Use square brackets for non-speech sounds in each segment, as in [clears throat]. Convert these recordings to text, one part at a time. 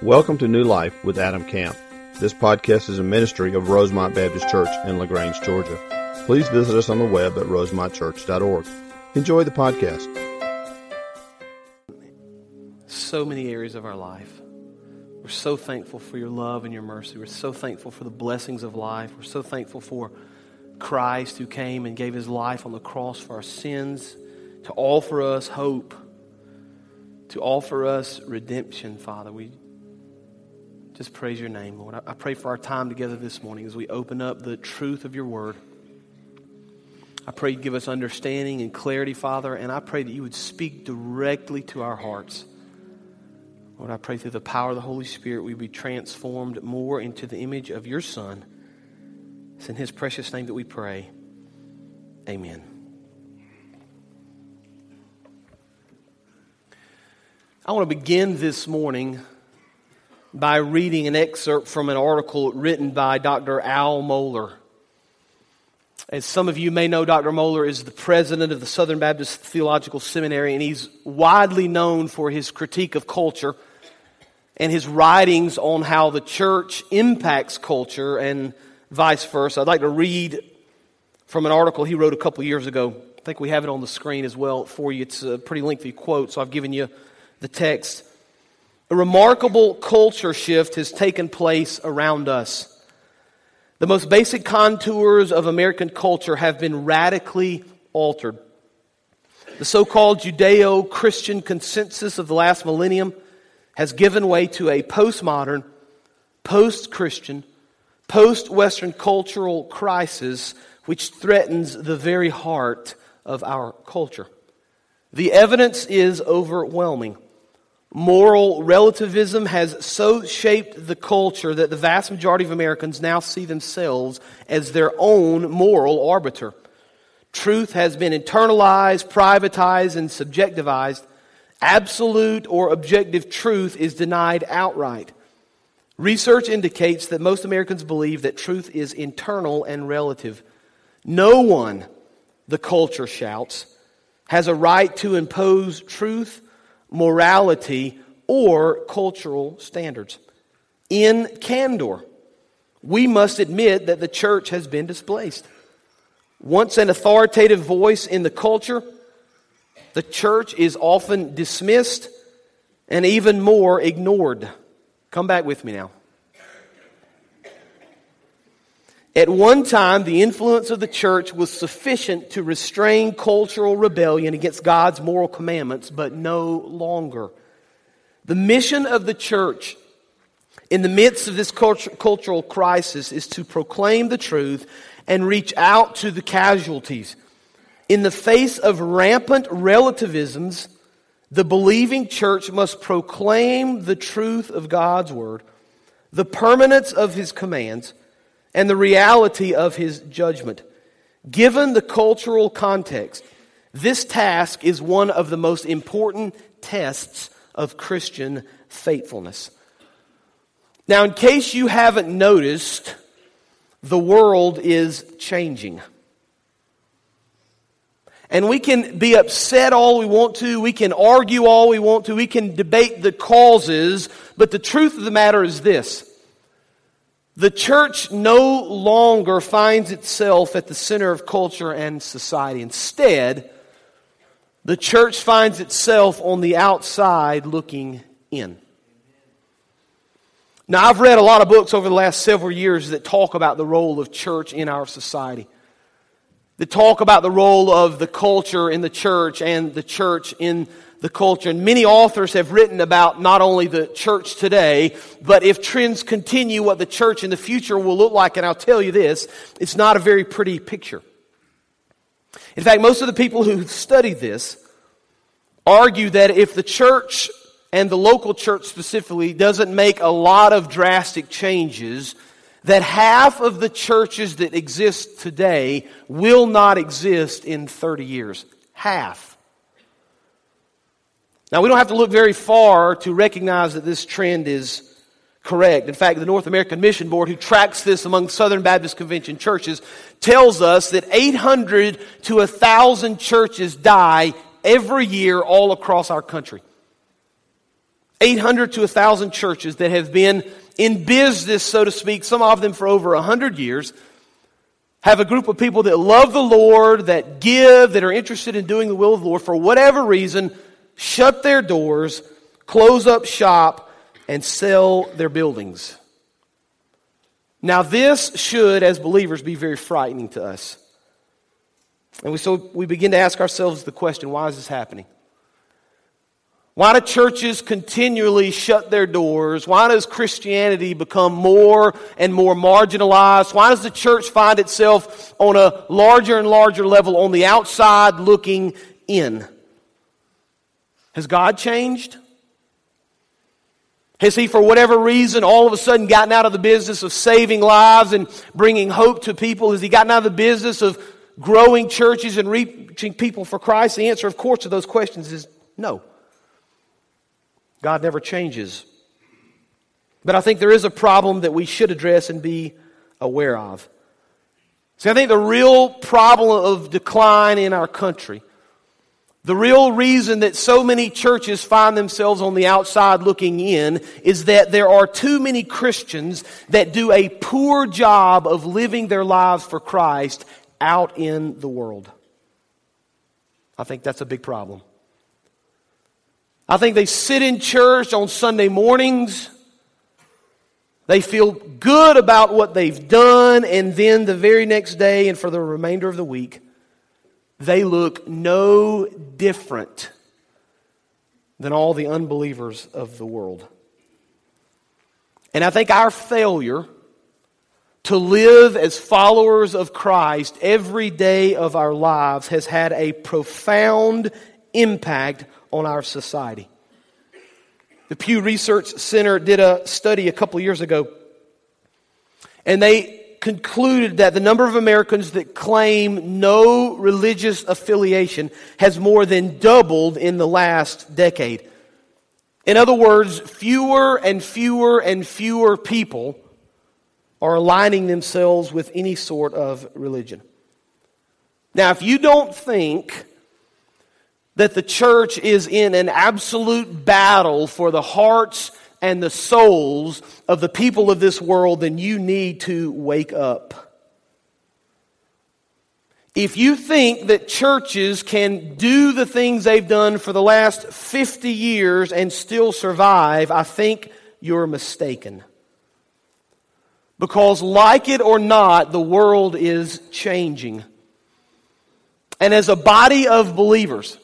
Welcome to New Life with Adam Camp. This podcast is a ministry of Rosemont Baptist Church in LaGrange, Georgia. Please visit us on the web at rosemontchurch.org. Enjoy the podcast. So many areas of our life. We're so thankful for your love and your mercy. We're so thankful for the blessings of life. We're so thankful for Christ who came and gave his life on the cross for our sins to offer us hope, to offer us redemption, Father. We just praise your name, Lord. I pray for our time together this morning as we open up the truth of your word. I pray you give us understanding and clarity, Father, and I pray that you would speak directly to our hearts. Lord, I pray through the power of the Holy Spirit we be transformed more into the image of your Son. It's in his precious name that we pray. Amen. I want to begin this morning by reading an excerpt from an article written by Dr. Al Mohler. As some of you may know, Dr. Mohler is the president of the Southern Baptist Theological Seminary, and he's widely known for his critique of culture and his writings on how the church impacts culture and vice versa. I'd like to read from an article he wrote a couple years ago. I think we have it on the screen as well for you. It's a pretty lengthy quote, so I've given you the text. A remarkable culture shift has taken place around us. The most basic contours of American culture have been radically altered. The so called Judeo Christian consensus of the last millennium has given way to a postmodern, post Christian, post Western cultural crisis which threatens the very heart of our culture. The evidence is overwhelming. Moral relativism has so shaped the culture that the vast majority of Americans now see themselves as their own moral arbiter. Truth has been internalized, privatized, and subjectivized. Absolute or objective truth is denied outright. Research indicates that most Americans believe that truth is internal and relative. No one, the culture shouts, has a right to impose truth morality, or cultural standards. In candor, we must admit that the church has been displaced. Once an authoritative voice in the culture, the church is often dismissed and even more ignored. Come back with me now. At one time, the influence of the church was sufficient to restrain cultural rebellion against God's moral commandments, but no longer. The mission of the church in the midst of this cultural crisis is to proclaim the truth and reach out to the casualties. In the face of rampant relativisms, the believing church must proclaim the truth of God's word, the permanence of his commands, and the reality of his judgment. Given the cultural context, this task is one of the most important tests of Christian faithfulness. Now, in case you haven't noticed, the world is changing. And we can be upset all we want to. We can argue all we want to. We can debate the causes. But the truth of the matter is this the church no longer finds itself at the center of culture and society. Instead, the church finds itself on the outside looking in. Now, I've read a lot of books over the last several years that talk about the role of church in our society. That talk about the role of the culture in the church and the church in the culture. And many authors have written about not only the church today, but if trends continue, what the church in the future will look like. And I'll tell you this, it's not a very pretty picture. In fact, most of the people who've studied this argue that if the church and the local church specifically doesn't make a lot of drastic changes, that half of the churches that exist today will not exist in 30 years. Half. Now, we don't have to look very far to recognize that this trend is correct. In fact, the North American Mission Board, who tracks this among Southern Baptist Convention churches, tells us that 800 to 1,000 churches die every year all across our country. 800 to 1,000 churches that have been in business, so to speak, some of them for over 100 years, have a group of people that love the Lord, that give, that are interested in doing the will of the Lord, for whatever reason, shut their doors, close up shop, and sell their buildings. Now, this should, as believers, be very frightening to us. And we, so we begin to ask ourselves the question why is this happening? Why do churches continually shut their doors? Why does Christianity become more and more marginalized? Why does the church find itself on a larger and larger level on the outside looking in? Has God changed? Has he, for whatever reason, all of a sudden gotten out of the business of saving lives and bringing hope to people? Has he gotten out of the business of growing churches and reaching people for Christ? The answer, of course, to those questions is no. God never changes. But I think there is a problem that we should address and be aware of. See, I think the real problem of decline in our country, the real reason that so many churches find themselves on the outside looking in, is that there are too many Christians that do a poor job of living their lives for Christ out in the world. I think that's a big problem. I think they sit in church on Sunday mornings. They feel good about what they've done, and then the very next day and for the remainder of the week, they look no different than all the unbelievers of the world. And I think our failure to live as followers of Christ every day of our lives has had a profound impact on our society. The Pew Research Center did a study a couple years ago, and they concluded that the number of Americans that claim no religious affiliation has more than doubled in the last decade. In other words, fewer and fewer and fewer people are aligning themselves with any sort of religion. Now, if you don't think that the church is in an absolute battle for the hearts and the souls of the people of this world, then you need to wake up. If you think that churches can do the things they've done for the last 50 years and still survive, I think you're mistaken. Because, like it or not, the world is changing. And as a body of believers,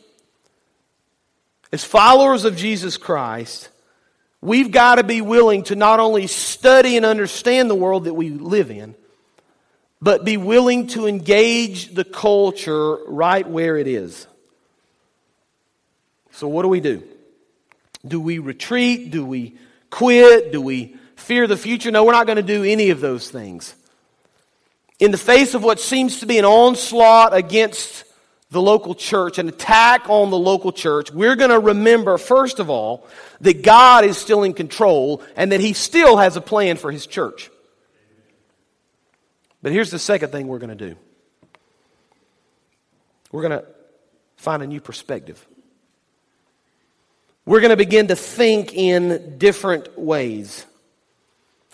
as followers of Jesus Christ, we've got to be willing to not only study and understand the world that we live in, but be willing to engage the culture right where it is. So, what do we do? Do we retreat? Do we quit? Do we fear the future? No, we're not going to do any of those things. In the face of what seems to be an onslaught against the local church, an attack on the local church, we're going to remember, first of all, that God is still in control and that He still has a plan for His church. But here's the second thing we're going to do we're going to find a new perspective. We're going to begin to think in different ways.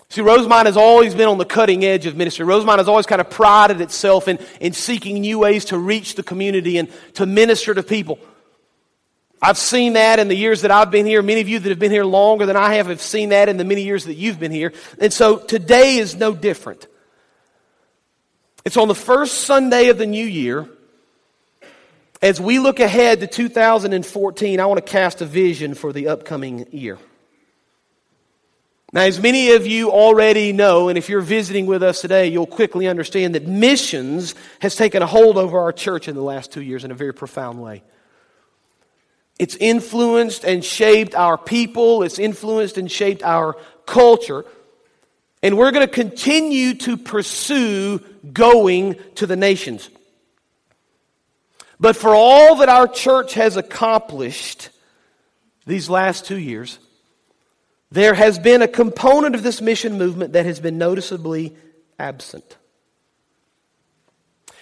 See, Rosemont has always been on the cutting edge of ministry. Rosemont has always kind of prided itself in, in seeking new ways to reach the community and to minister to people. I've seen that in the years that I've been here. Many of you that have been here longer than I have have seen that in the many years that you've been here. And so today is no different. It's on the first Sunday of the new year. As we look ahead to 2014, I want to cast a vision for the upcoming year. Now, as many of you already know, and if you're visiting with us today, you'll quickly understand that missions has taken a hold over our church in the last two years in a very profound way. It's influenced and shaped our people, it's influenced and shaped our culture. And we're going to continue to pursue going to the nations. But for all that our church has accomplished these last two years, there has been a component of this mission movement that has been noticeably absent.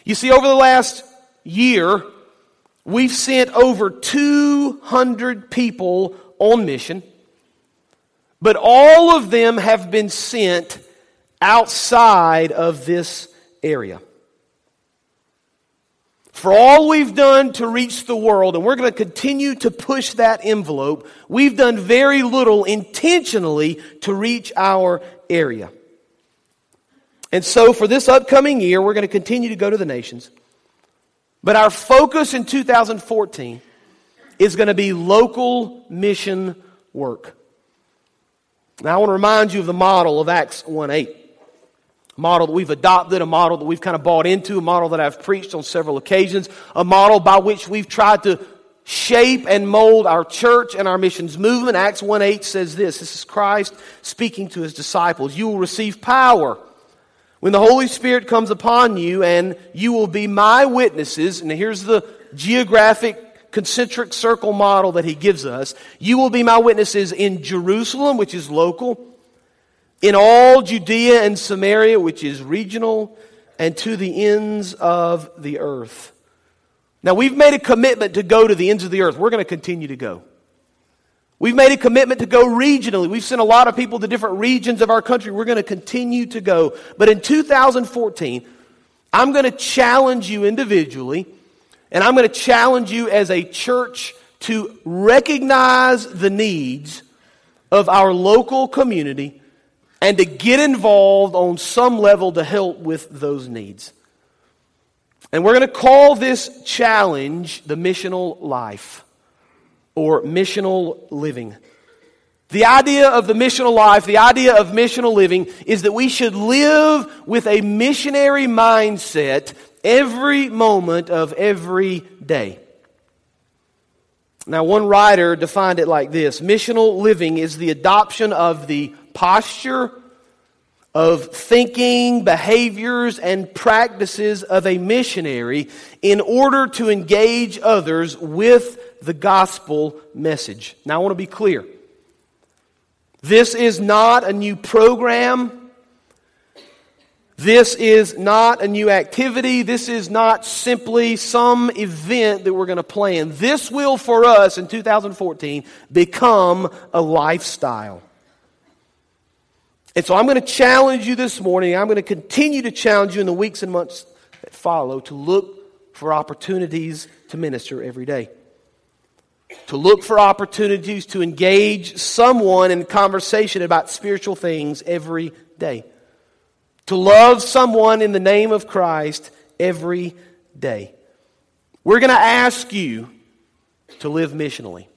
You see, over the last year, we've sent over 200 people on mission. But all of them have been sent outside of this area. For all we've done to reach the world, and we're going to continue to push that envelope, we've done very little intentionally to reach our area. And so for this upcoming year, we're going to continue to go to the nations. But our focus in 2014 is going to be local mission work. Now, I want to remind you of the model of Acts 1 8 a model that we've adopted, a model that we've kind of bought into, a model that I've preached on several occasions, a model by which we've tried to shape and mold our church and our missions movement. Acts 1 8 says this this is Christ speaking to his disciples. You will receive power when the Holy Spirit comes upon you, and you will be my witnesses. And here's the geographic concentric circle model that he gives us. You will be my witnesses in Jerusalem, which is local in all Judea and Samaria, which is regional, and to the ends of the earth. Now, we've made a commitment to go to the ends of the earth. We're going to continue to go. We've made a commitment to go regionally. We've sent a lot of people to different regions of our country. We're going to continue to go. But in 2014, I'm going to challenge you individually, and I'm going to challenge you as a church to recognize the needs of our local community and to get involved on some level to help with those needs. And we're going to call this challenge the missional life or missional living. The idea of the missional life, the idea of missional living, is that we should live with a missionary mindset every moment of every day. Now, one writer defined it like this Missional living is the adoption of the posture of thinking, behaviors, and practices of a missionary in order to engage others with the gospel message. Now, I want to be clear. This is not a new program. This is not a new activity. This is not simply some event that we're going to plan. This will, for us in 2014, become a lifestyle. And so I'm going to challenge you this morning. I'm going to continue to challenge you in the weeks and months that follow to look for opportunities to minister every day. To look for opportunities to engage someone in conversation about spiritual things every day. To love someone in the name of Christ every day. We're going to ask you to live missionally.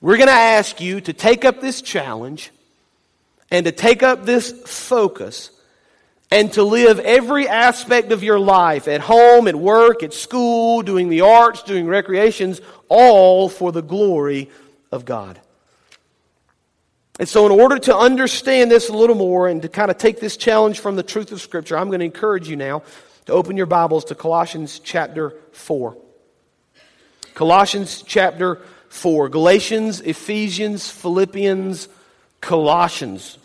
We're going to ask you to take up this challenge and to take up this focus and to live every aspect of your life at home, at work, at school, doing the arts, doing recreations, all for the glory of God. And so, in order to understand this a little more and to kind of take this challenge from the truth of Scripture, I'm going to encourage you now to open your Bibles to Colossians chapter 4. Colossians chapter 4. Galatians, Ephesians, Philippians, Colossians.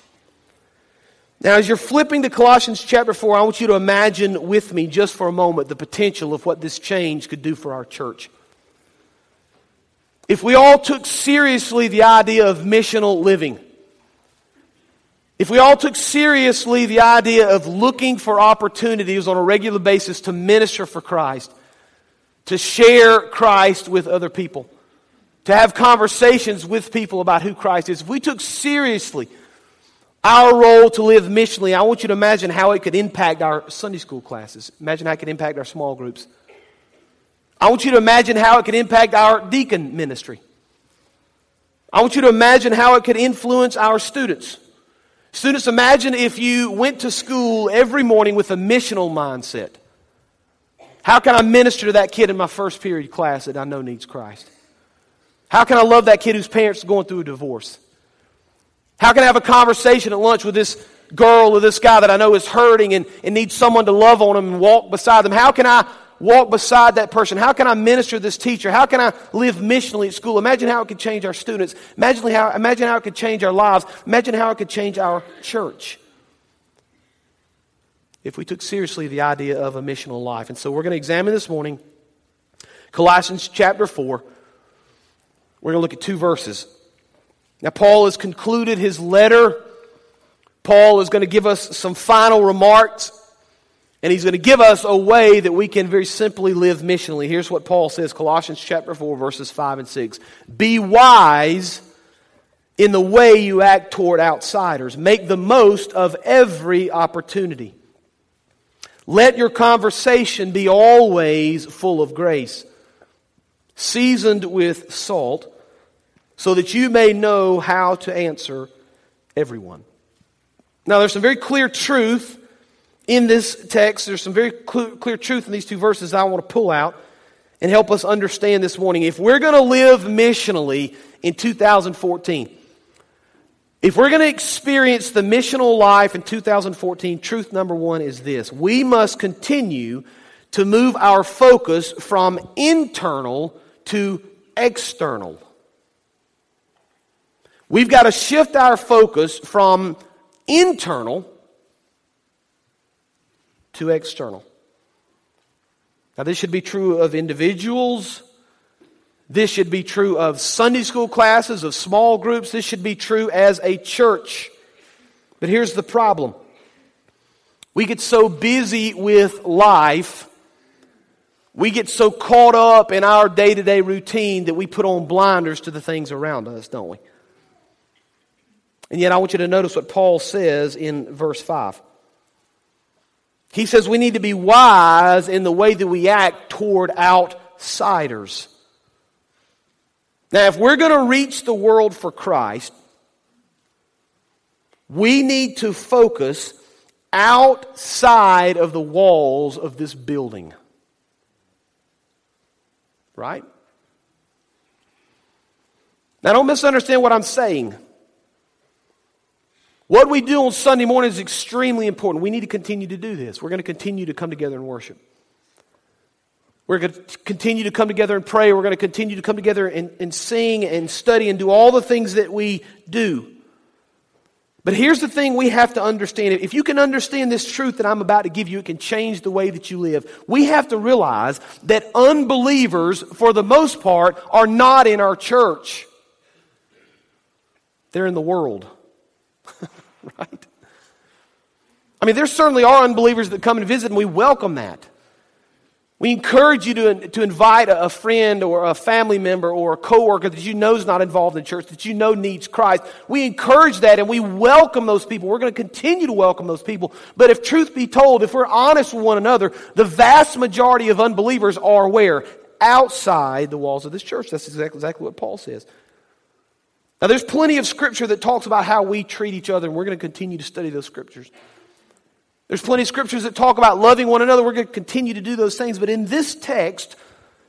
Now, as you're flipping to Colossians chapter 4, I want you to imagine with me just for a moment the potential of what this change could do for our church. If we all took seriously the idea of missional living, if we all took seriously the idea of looking for opportunities on a regular basis to minister for Christ, to share Christ with other people, to have conversations with people about who Christ is, if we took seriously our role to live missionally, I want you to imagine how it could impact our Sunday school classes. Imagine how it could impact our small groups. I want you to imagine how it could impact our deacon ministry. I want you to imagine how it could influence our students. Students, imagine if you went to school every morning with a missional mindset. How can I minister to that kid in my first period class that I know needs Christ? How can I love that kid whose parents are going through a divorce? How can I have a conversation at lunch with this girl or this guy that I know is hurting and, and needs someone to love on him and walk beside them? How can I walk beside that person? How can I minister this teacher? How can I live missionally at school? Imagine how it could change our students. Imagine how, imagine how it could change our lives. Imagine how it could change our church. If we took seriously the idea of a missional life. And so we're going to examine this morning Colossians chapter 4. We're going to look at two verses. Now, Paul has concluded his letter. Paul is going to give us some final remarks, and he's going to give us a way that we can very simply live missionally. Here's what Paul says Colossians chapter 4, verses 5 and 6. Be wise in the way you act toward outsiders, make the most of every opportunity. Let your conversation be always full of grace, seasoned with salt so that you may know how to answer everyone. Now, there's some very clear truth in this text. There's some very clear, clear truth in these two verses I want to pull out and help us understand this morning. If we're going to live missionally in 2014, if we're going to experience the missional life in 2014, truth number one is this we must continue to move our focus from internal to external. We've got to shift our focus from internal to external. Now, this should be true of individuals. This should be true of Sunday school classes, of small groups. This should be true as a church. But here's the problem we get so busy with life, we get so caught up in our day to day routine that we put on blinders to the things around us, don't we? And yet, I want you to notice what Paul says in verse 5. He says we need to be wise in the way that we act toward outsiders. Now, if we're going to reach the world for Christ, we need to focus outside of the walls of this building. Right? Now, don't misunderstand what I'm saying. What we do on Sunday morning is extremely important. We need to continue to do this. We're going to continue to come together and worship. We're going to continue to come together and pray. We're going to continue to come together and, and sing and study and do all the things that we do. But here's the thing we have to understand. If you can understand this truth that I'm about to give you, it can change the way that you live. We have to realize that unbelievers, for the most part, are not in our church. They're in the world. [laughs] [laughs] right? I mean, there certainly are unbelievers that come and visit, and we welcome that. We encourage you to, to invite a, friend or a family member or a coworker that you know is not involved in church, that you know needs Christ. We encourage that and we welcome those people. We're going to continue to welcome those people. But if truth be told, if we're honest with one another, the vast majority of unbelievers are where? Outside the walls of this church. That's exactly, exactly what Paul says. Now, there's plenty of scripture that talks about how we treat each other, and we're going to continue to study those scriptures. There's plenty of scriptures that talk about loving one another. We're going to continue to do those things. But in this text,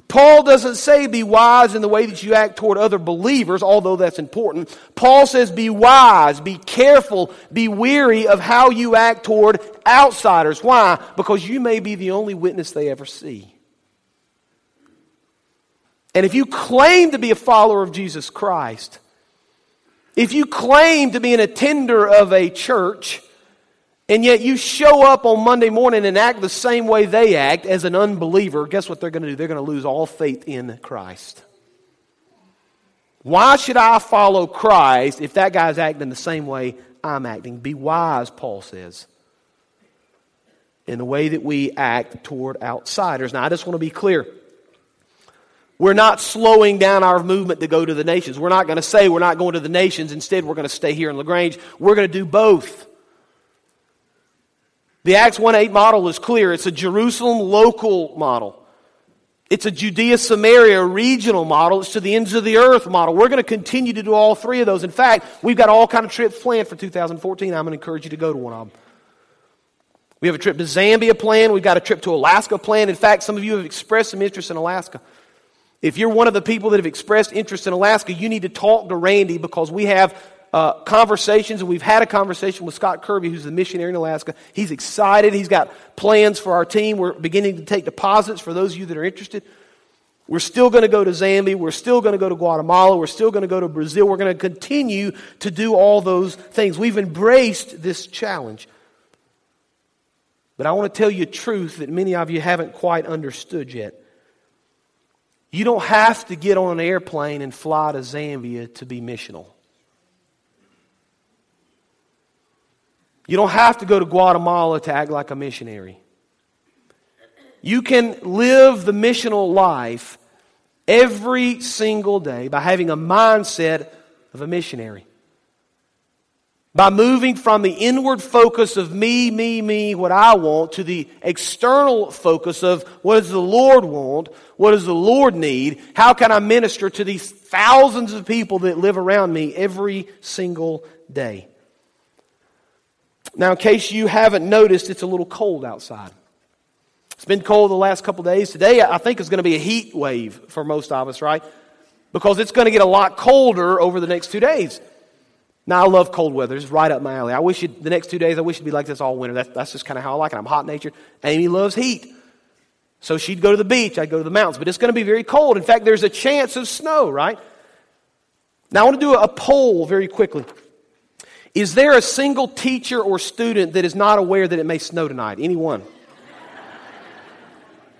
Paul doesn't say be wise in the way that you act toward other believers, although that's important. Paul says be wise, be careful, be weary of how you act toward outsiders. Why? Because you may be the only witness they ever see. And if you claim to be a follower of Jesus Christ, if you claim to be an attender of a church, and yet you show up on Monday morning and act the same way they act as an unbeliever, guess what they're going to do? They're going to lose all faith in Christ. Why should I follow Christ if that guy's acting the same way I'm acting? Be wise, Paul says, in the way that we act toward outsiders. Now, I just want to be clear. We're not slowing down our movement to go to the nations. We're not going to say we're not going to the nations. Instead, we're going to stay here in LaGrange. We're going to do both. The Acts 1 8 model is clear. It's a Jerusalem local model. It's a Judea Samaria regional model. It's to the ends of the earth model. We're going to continue to do all three of those. In fact, we've got all kind of trips planned for 2014. I'm going to encourage you to go to one of them. We have a trip to Zambia planned. We've got a trip to Alaska planned. In fact, some of you have expressed some interest in Alaska. If you're one of the people that have expressed interest in Alaska, you need to talk to Randy because we have uh, conversations, and we've had a conversation with Scott Kirby, who's the missionary in Alaska. He's excited. He's got plans for our team. We're beginning to take deposits for those of you that are interested. We're still going to go to Zambia. We're still going to go to Guatemala. We're still going to go to Brazil. We're going to continue to do all those things. We've embraced this challenge. But I want to tell you a truth that many of you haven't quite understood yet. You don't have to get on an airplane and fly to Zambia to be missional. You don't have to go to Guatemala to act like a missionary. You can live the missional life every single day by having a mindset of a missionary. By moving from the inward focus of me, me, me, what I want, to the external focus of what does the Lord want, what does the Lord need? How can I minister to these thousands of people that live around me every single day? Now, in case you haven't noticed, it's a little cold outside. It's been cold the last couple days. Today, I think, is going to be a heat wave for most of us, right? Because it's going to get a lot colder over the next two days. Now, I love cold weather. It's right up my alley. I wish it, the next two days, I wish it'd be like this all winter. That, that's just kind of how I like it. I'm hot natured. Amy loves heat. So she'd go to the beach, I'd go to the mountains. But it's going to be very cold. In fact, there's a chance of snow, right? Now, I want to do a poll very quickly. Is there a single teacher or student that is not aware that it may snow tonight? Anyone?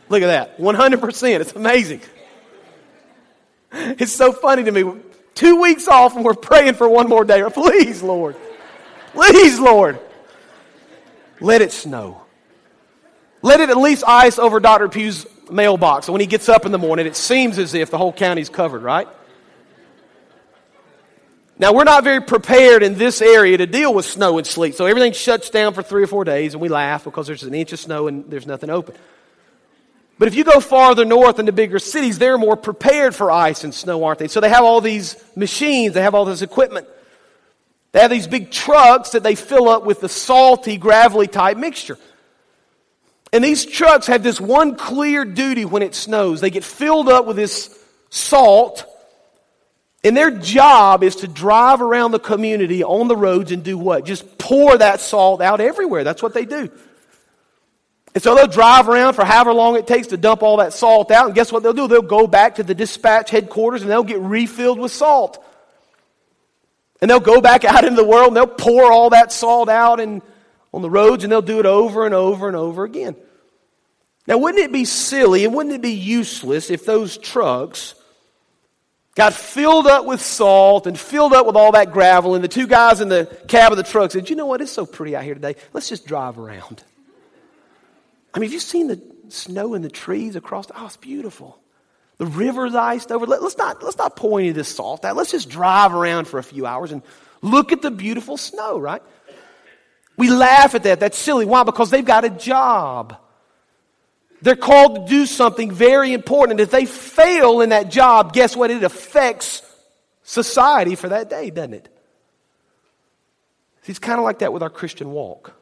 Look at that. 100%. It's amazing. It's so funny to me two weeks off and we're praying for one more day. Please, Lord. Please, Lord. Let it snow. Let it at least ice over Dr. Pugh's mailbox. So when he gets up in the morning, it seems as if the whole county's covered, right? Now, we're not very prepared in this area to deal with snow and sleet. So everything shuts down for three or four days, and we laugh because there's an inch of snow and there's nothing open. But if you go farther north into bigger cities, they're more prepared for ice and snow, aren't they? So they have all these machines, they have all this equipment. They have these big trucks that they fill up with the salty, gravelly type mixture. And these trucks have this one clear duty when it snows. They get filled up with this salt, and their job is to drive around the community on the roads and do what? Just pour that salt out everywhere. That's what they do. And so they'll drive around for however long it takes to dump all that salt out. And guess what they'll do? They'll go back to the dispatch headquarters and they'll get refilled with salt. And they'll go back [laughs] out into the world and they'll pour all that salt out and on the roads and they'll do it over and over and over again. Now, wouldn't it be silly and wouldn't it be useless if those trucks got filled up with salt and filled up with all that gravel and the two guys in the cab of the truck said, You know what? It's so pretty out here today. Let's just drive around. I mean, have you seen the snow and the trees across? Oh, it's beautiful. The river's iced over. Let, us not, let's not pour any of this salt out. Let's just drive around for a few hours and look at the beautiful snow, right? We laugh at that. That's silly. Why? Because they've got a job. They're called to do something very important. If they fail in that job, guess what? It affects society for that day, doesn't it? It's kind of like that with our Christian walk.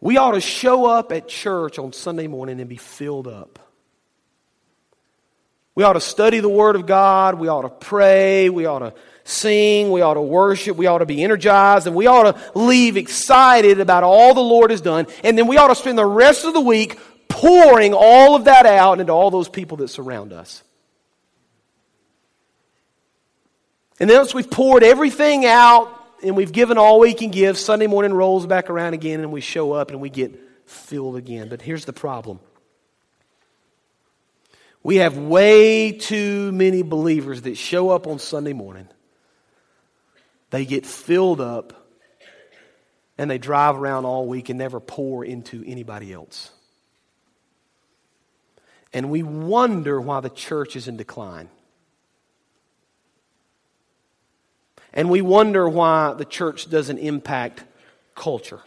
We ought to show up at church on Sunday morning and be filled up. We ought to study the Word of God. We ought to pray. We ought to sing. We ought to worship. We ought to be energized. And we ought to leave excited about all the Lord has done. And then we ought to spend the rest of the week pouring all of that out into all those people that surround us. And then once we've poured everything out and we've given all we can give. Sunday morning rolls back around again, and we show up and we get filled again. But here's the problem we have way too many believers that show up on Sunday morning, they get filled up, and they drive around all week and never pour into anybody else. And we wonder why the church is in decline. And we wonder why the church doesn't impact culture.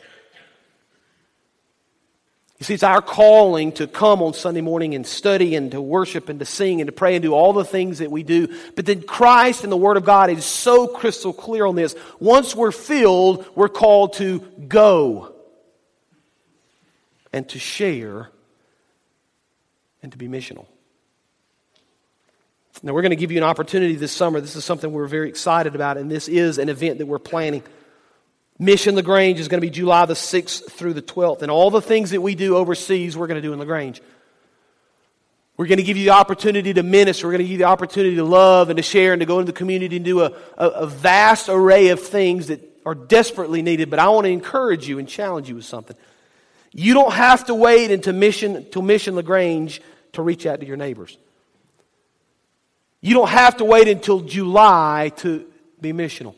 You see, it's our calling to come on Sunday morning and study and to worship and to sing and to pray and do all the things that we do. But then Christ and the Word of God is so crystal clear on this. Once we're filled, we're called to go and to share and to be missional. Now, we're going to give you an opportunity this summer. This is something we're very excited about, and this is an event that we're planning. Mission LaGrange is going to be July the 6th through the 12th, and all the things that we do overseas, we're going to do in LaGrange. We're going to give you the opportunity to minister. We're going to give you the opportunity to love and to share and to go into the community and do a, a, a vast array of things that are desperately needed. But I want to encourage you and challenge you with something. You don't have to wait until Mission, until Mission LaGrange to reach out to your neighbors. You don't have to wait until July to be missional.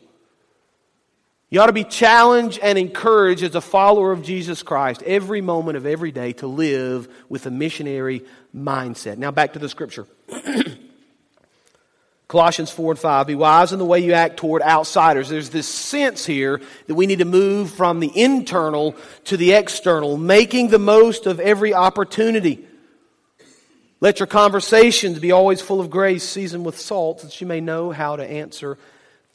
You ought to be challenged and encouraged as a follower of Jesus Christ every moment of every day to live with a missionary mindset. Now back to the scripture. [clears throat] Colossians 4 and 5. Be wise in the way you act toward outsiders. There's this sense here that we need to move from the internal to the external, making the most of every opportunity. Let your conversations be always full of grace, seasoned with salt, that you may know how to answer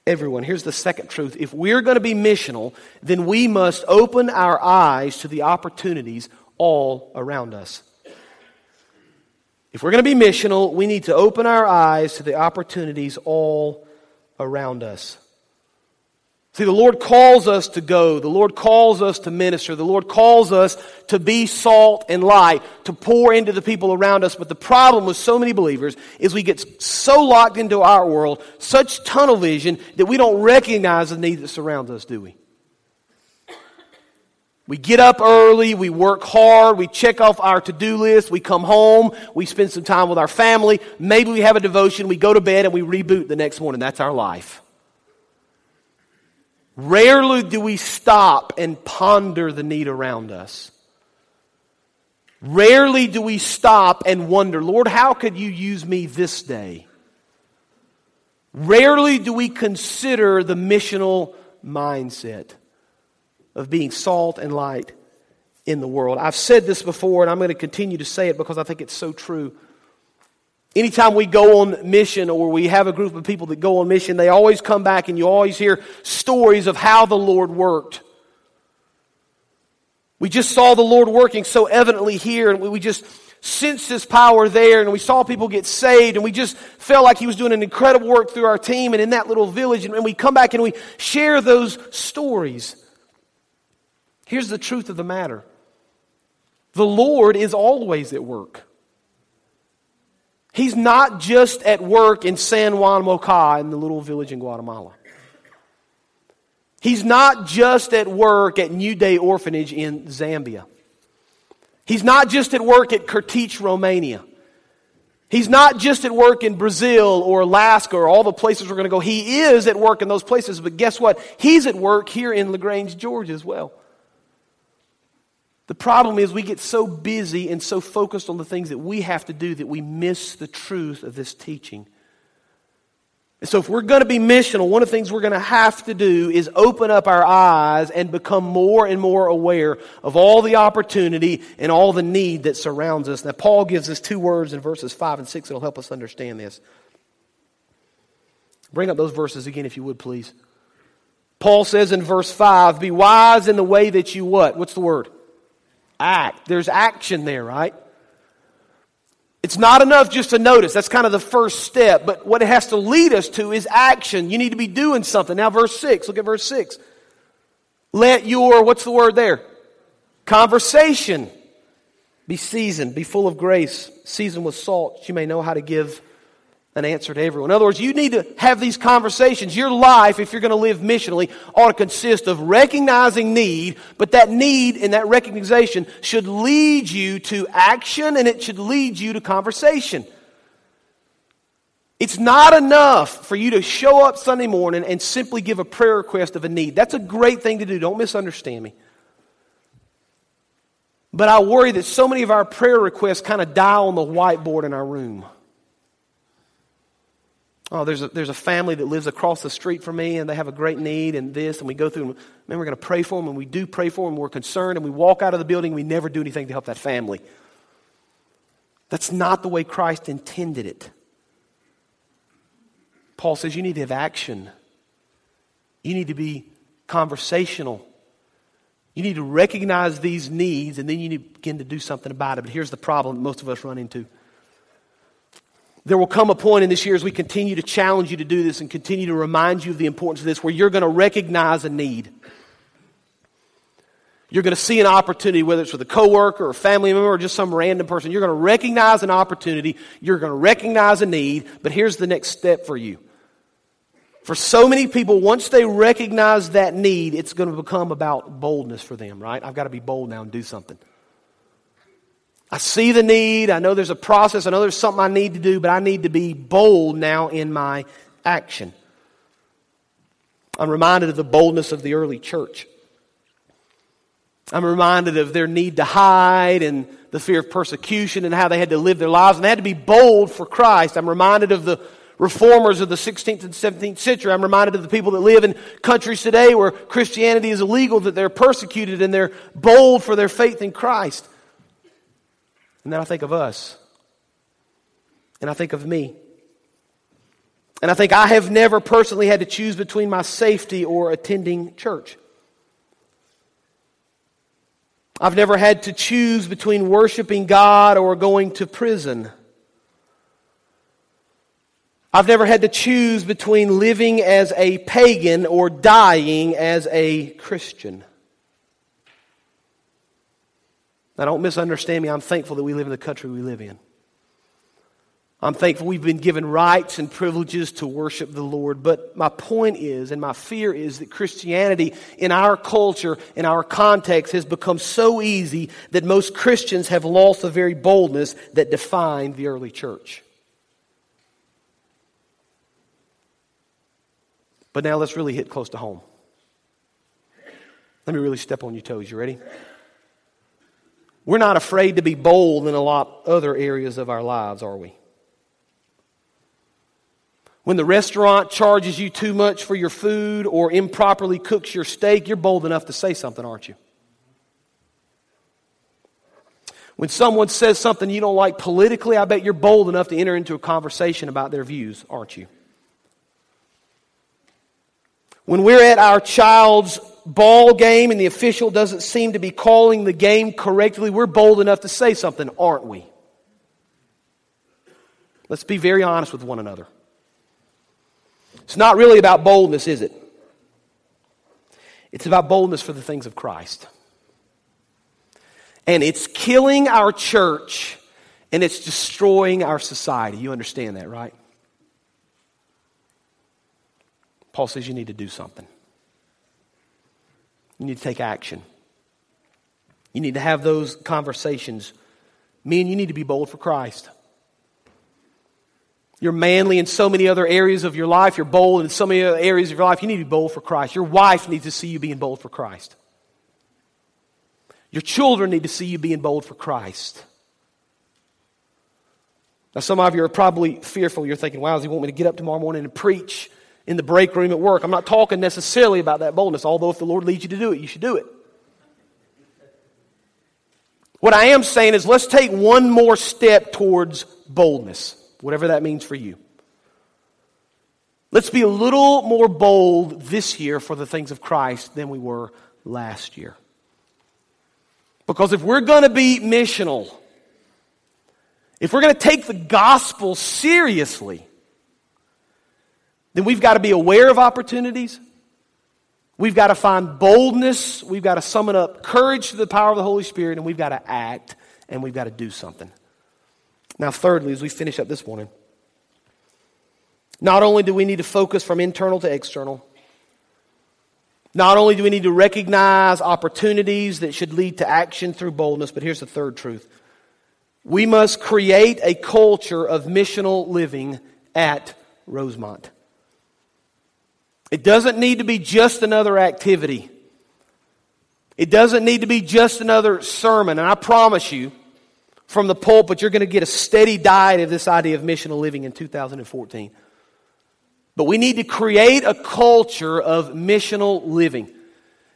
everyone. Here's the second truth. If we're going to be missional, then we must open our eyes to the opportunities all around us. If we're going to be missional, we need to open our eyes to the opportunities all around us. See, the Lord calls us to go. The Lord calls us to minister. The Lord calls us to be salt and light, to pour into the people around us. But the problem with so many believers is we get so locked into our world, such tunnel vision, that we don't recognize the need that surrounds us, do we? We get up early, we work hard, we check off our to do list, we come home, we spend some time with our family, maybe we have a devotion, we go to bed, and we reboot the next morning. That's our life. Rarely do we stop and ponder the need around us. Rarely do we stop and wonder, Lord, how could you use me this day? Rarely do we consider the missional mindset of being salt and light in the world. I've said this before, and I'm going to continue to say it because I think it's so true. Anytime we go on mission or we have a group of people that go on mission, they always come back and you always hear stories of how the Lord worked. We just saw the Lord working so evidently here, and we just sensed His power there, and we saw people get saved, and we just felt like He was doing an incredible work through our team and in that little village. And we come back and we share those stories. Here's the truth of the matter the Lord is always at work. He's not just at work in San Juan Moca in the little village in Guatemala. He's not just at work at New Day Orphanage in Zambia. He's not just at work at Kertich, Romania. He's not just at work in Brazil or Alaska or all the places we're going to go. He is at work in those places, but guess what? He's at work here in LaGrange, Georgia as well. The problem is we get so busy and so focused on the things that we have to do that we miss the truth of this teaching. And so, if we're going to be missional, one of the things we're going to have to do is open up our eyes and become more and more aware of all the opportunity and all the need that surrounds us. Now, Paul gives us two words in verses 5 and 6 that'll help us understand this. Bring up those verses again, if you would, please. Paul says in verse 5 Be wise in the way that you what? What's the word? Act. There's action there, right? It's not enough just to notice. That's kind of the first step. But what it has to lead us to is action. You need to be doing something. Now, verse 6. Look at verse 6. Let your, what's the word there? Conversation be seasoned, be full of grace, seasoned with salt, you may know how to give an answer to everyone. In other words, you need to have these conversations. Your life, if you're going to live missionally, ought to consist of recognizing need, but that need and that recognition should lead you to action and it should lead you to conversation. It's not enough for you to show up Sunday morning and simply give a prayer request of a need. That's a great thing to do. Don't misunderstand me. But I worry that so many of our prayer requests kind of die on the whiteboard in our room. Oh, there's a, there's a family that lives across the street from me and they have a great need and this, and we go through and man, we're going to pray for them and we do pray for them. We're concerned and we walk out of the building and we never do anything to help that family. That's not the way Christ intended it. Paul says you need to have action, you need to be conversational. You need to recognize these needs and then you need to begin to do something about it. But here's the problem most of us run into there will come a point in this year as we continue to challenge you to do this and continue to remind you of the importance of this where you're going to recognize a need. You're going to see an opportunity, whether it's with a coworker or a family member or just some random person. You're going to recognize an opportunity. You're going to recognize a need. But here's the next step for you. For so many people, once they recognize that need, it's going to become about boldness for them, right? I've got to be bold now and do something. I see the need. I know there's a process. I know there's something I need to do, but I need to be bold now in my action. I'm reminded of the boldness of the early church. I'm reminded of their need to hide and the fear of persecution and how they had to live their lives and they had to be bold for Christ. I'm reminded of the reformers of the 16th and 17th century. I'm reminded of the people that live in countries today where Christianity is illegal, that they're persecuted and they're bold for their faith in Christ. And then I think of us. And I think of me. And I think I have never personally had to choose between my safety or attending church. I've never had to choose between worshiping God or going to prison. I've never had to choose between living as a pagan or dying as a Christian. Now, don't misunderstand me. I'm thankful that we live in the country we live in. I'm thankful we've been given rights and privileges to worship the Lord. But my point is, and my fear is, that Christianity in our culture, in our context, has become so easy that most Christians have lost the very boldness that defined the early church. But now let's really hit close to home. Let me really step on your toes. You ready? We're not afraid to be bold in a lot other areas of our lives, are we? When the restaurant charges you too much for your food or improperly cooks your steak, you're bold enough to say something, aren't you? When someone says something you don't like politically, I bet you're bold enough to enter into a conversation about their views, aren't you? When we're at our child's ball game and the official doesn't seem to be calling the game correctly, we're bold enough to say something, aren't we? Let's be very honest with one another. It's not really about boldness, is it? It's about boldness for the things of Christ. And it's killing our church and it's destroying our society. You understand that, right? Paul says you need to do something. You need to take action. You need to have those conversations. Me and you need to be bold for Christ. You're manly in so many other areas of your life. You're bold in so many other areas of your life. You need to be bold for Christ. Your wife needs to see you being bold for Christ. Your children need to see you being bold for Christ. Now, some of you are probably fearful. You're thinking, wow, does he want me to get up tomorrow morning and preach in the break room at work? I'm not talking necessarily about that boldness, although if the Lord leads you to do it, you should do it. What I am saying is let's take one more step towards boldness whatever that means for you. Let's be a little more bold this year for the things of Christ than we were last year. Because if we're going to be missional, if we're going to take the gospel seriously, then we've got to be aware of opportunities. We've got to find boldness. We've got to summon up courage to the power of the Holy Spirit, and we've got to act and we've got to do something. Now, thirdly, as we finish up this morning, not only do we need to focus from internal to external, not only do we need to recognize opportunities that should lead to action through boldness, but here's the third truth. We must create a culture of missional living at Rosemont. It doesn't need to be just another activity. It doesn't need to be just another sermon. And I promise you, from the pulpit, you're going to get a steady diet of this idea of missional living in 2014. But we need to create a culture of missional living.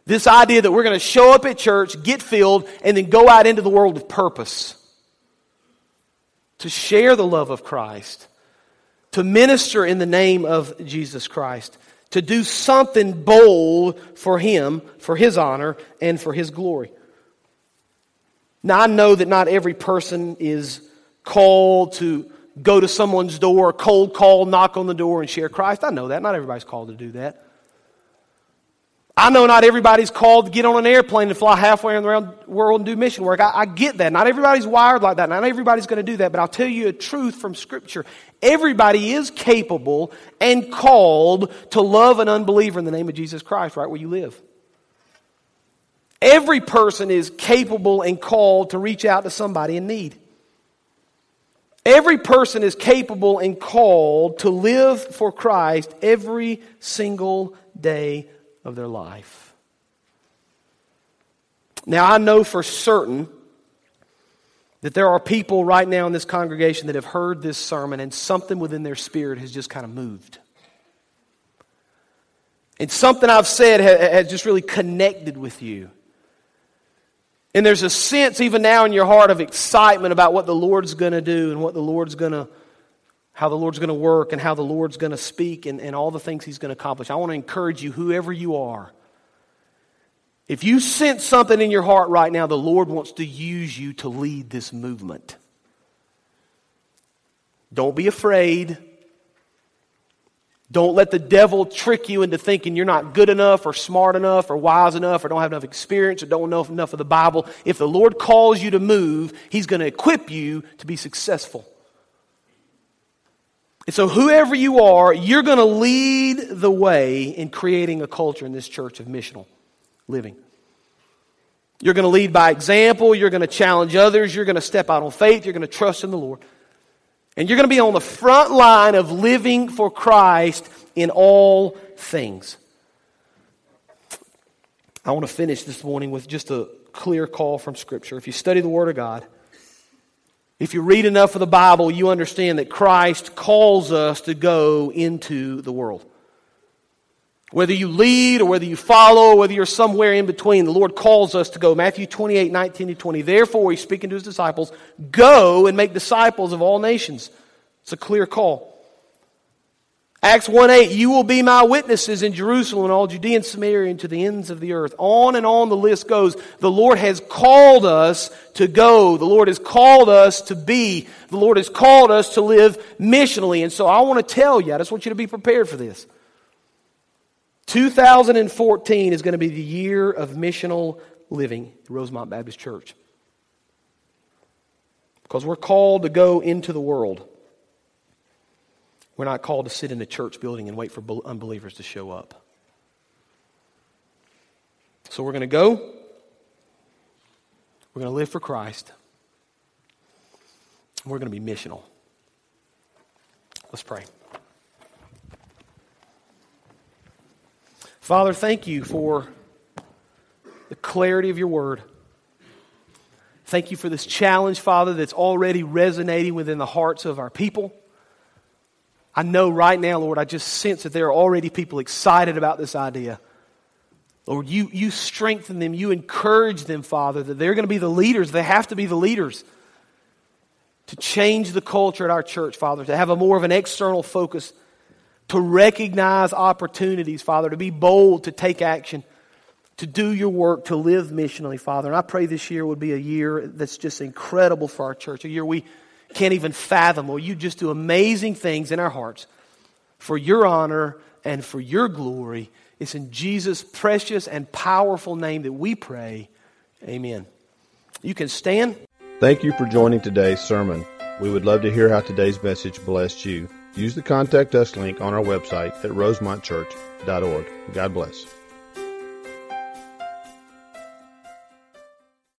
This idea that we're going to show up at church, get filled, and then go out into the world with purpose. To share the love of Christ. To minister in the name of Jesus Christ. To do something bold for Him, for His honor, and for His glory. Now, I know that not every person is called to go to someone's door, cold call, knock on the door, and share Christ. I know that. Not everybody's called to do that. I know not everybody's called to get on an airplane and fly halfway around the world and do mission work. I, I get that. Not everybody's wired like that. Not everybody's going to do that. But I'll tell you a truth from Scripture. Everybody is capable and called to love an unbeliever in the name of Jesus Christ right where you live. Every person is capable and called to reach out to somebody in need. Every person is capable and called to live for Christ every single day of their life. Now, I know for certain that there are people right now in this congregation that have heard this sermon and something within their spirit has just kind of moved. And something I've said has just really connected with you. And there's a sense, even now in your heart, of excitement about what the Lord's going to do and what the Lord's going to, how the Lord's going to work and how the Lord's going to speak and, and all the things He's going to accomplish. I want to encourage you, whoever you are, if you sense something in your heart right now, the Lord wants to use you to lead this movement. Don't be afraid. Don't let the devil trick you into thinking you're not good enough or smart enough or wise enough or don't have enough experience or don't know enough of the Bible. If the Lord calls you to move, He's going to equip you to be successful. And so, whoever you are, you're going to lead the way in creating a culture in this church of missional living. You're going to lead by example. You're going to challenge others. You're going to step out on faith. You're going to trust in the Lord. And you're going to be on the front line of living for Christ in all things. I want to finish this morning with just a clear call from Scripture. If you study the Word of God, if you read enough of the Bible, you understand that Christ calls us to go into the world. Whether you lead or whether you follow, or whether you're somewhere in between, the Lord calls us to go. Matthew 28, 19 to 20. Therefore, he's speaking to his disciples, go and make disciples of all nations. It's a clear call. Acts 1 8, you will be my witnesses in Jerusalem and all Judea and Samaria and to the ends of the earth. On and on the list goes. The Lord has called us to go. The Lord has called us to be. The Lord has called us to live missionally. And so I want to tell you, I just want you to be prepared for this. 2014 is going to be the year of missional living at Rosemont Baptist Church. Because we're called to go into the world. We're not called to sit in a church building and wait for unbelievers to show up. So we're going to go. We're going to live for Christ. We're going to be missional. Let's pray. Father, thank you for the clarity of your word. Thank you for this challenge, Father, that's already resonating within the hearts of our people. I know right now, Lord, I just sense that there are already people excited about this idea. Lord, you, you strengthen them, you encourage them, Father, that they're going to be the leaders. They have to be the leaders to change the culture at our church, Father, to have a more of an external focus to recognize opportunities, Father, to be bold, to take action, to do your work, to live missionally, Father. And I pray this year would be a year that's just incredible for our church, a year we can't even fathom. Lord, you just do amazing things in our hearts for your honor and for your glory. It's in Jesus' precious and powerful name that we pray. Amen. You can stand. Thank you for joining today's sermon. We would love to hear how today's message blessed you. Use the contact us link on our website at rosemontchurch.org. God bless.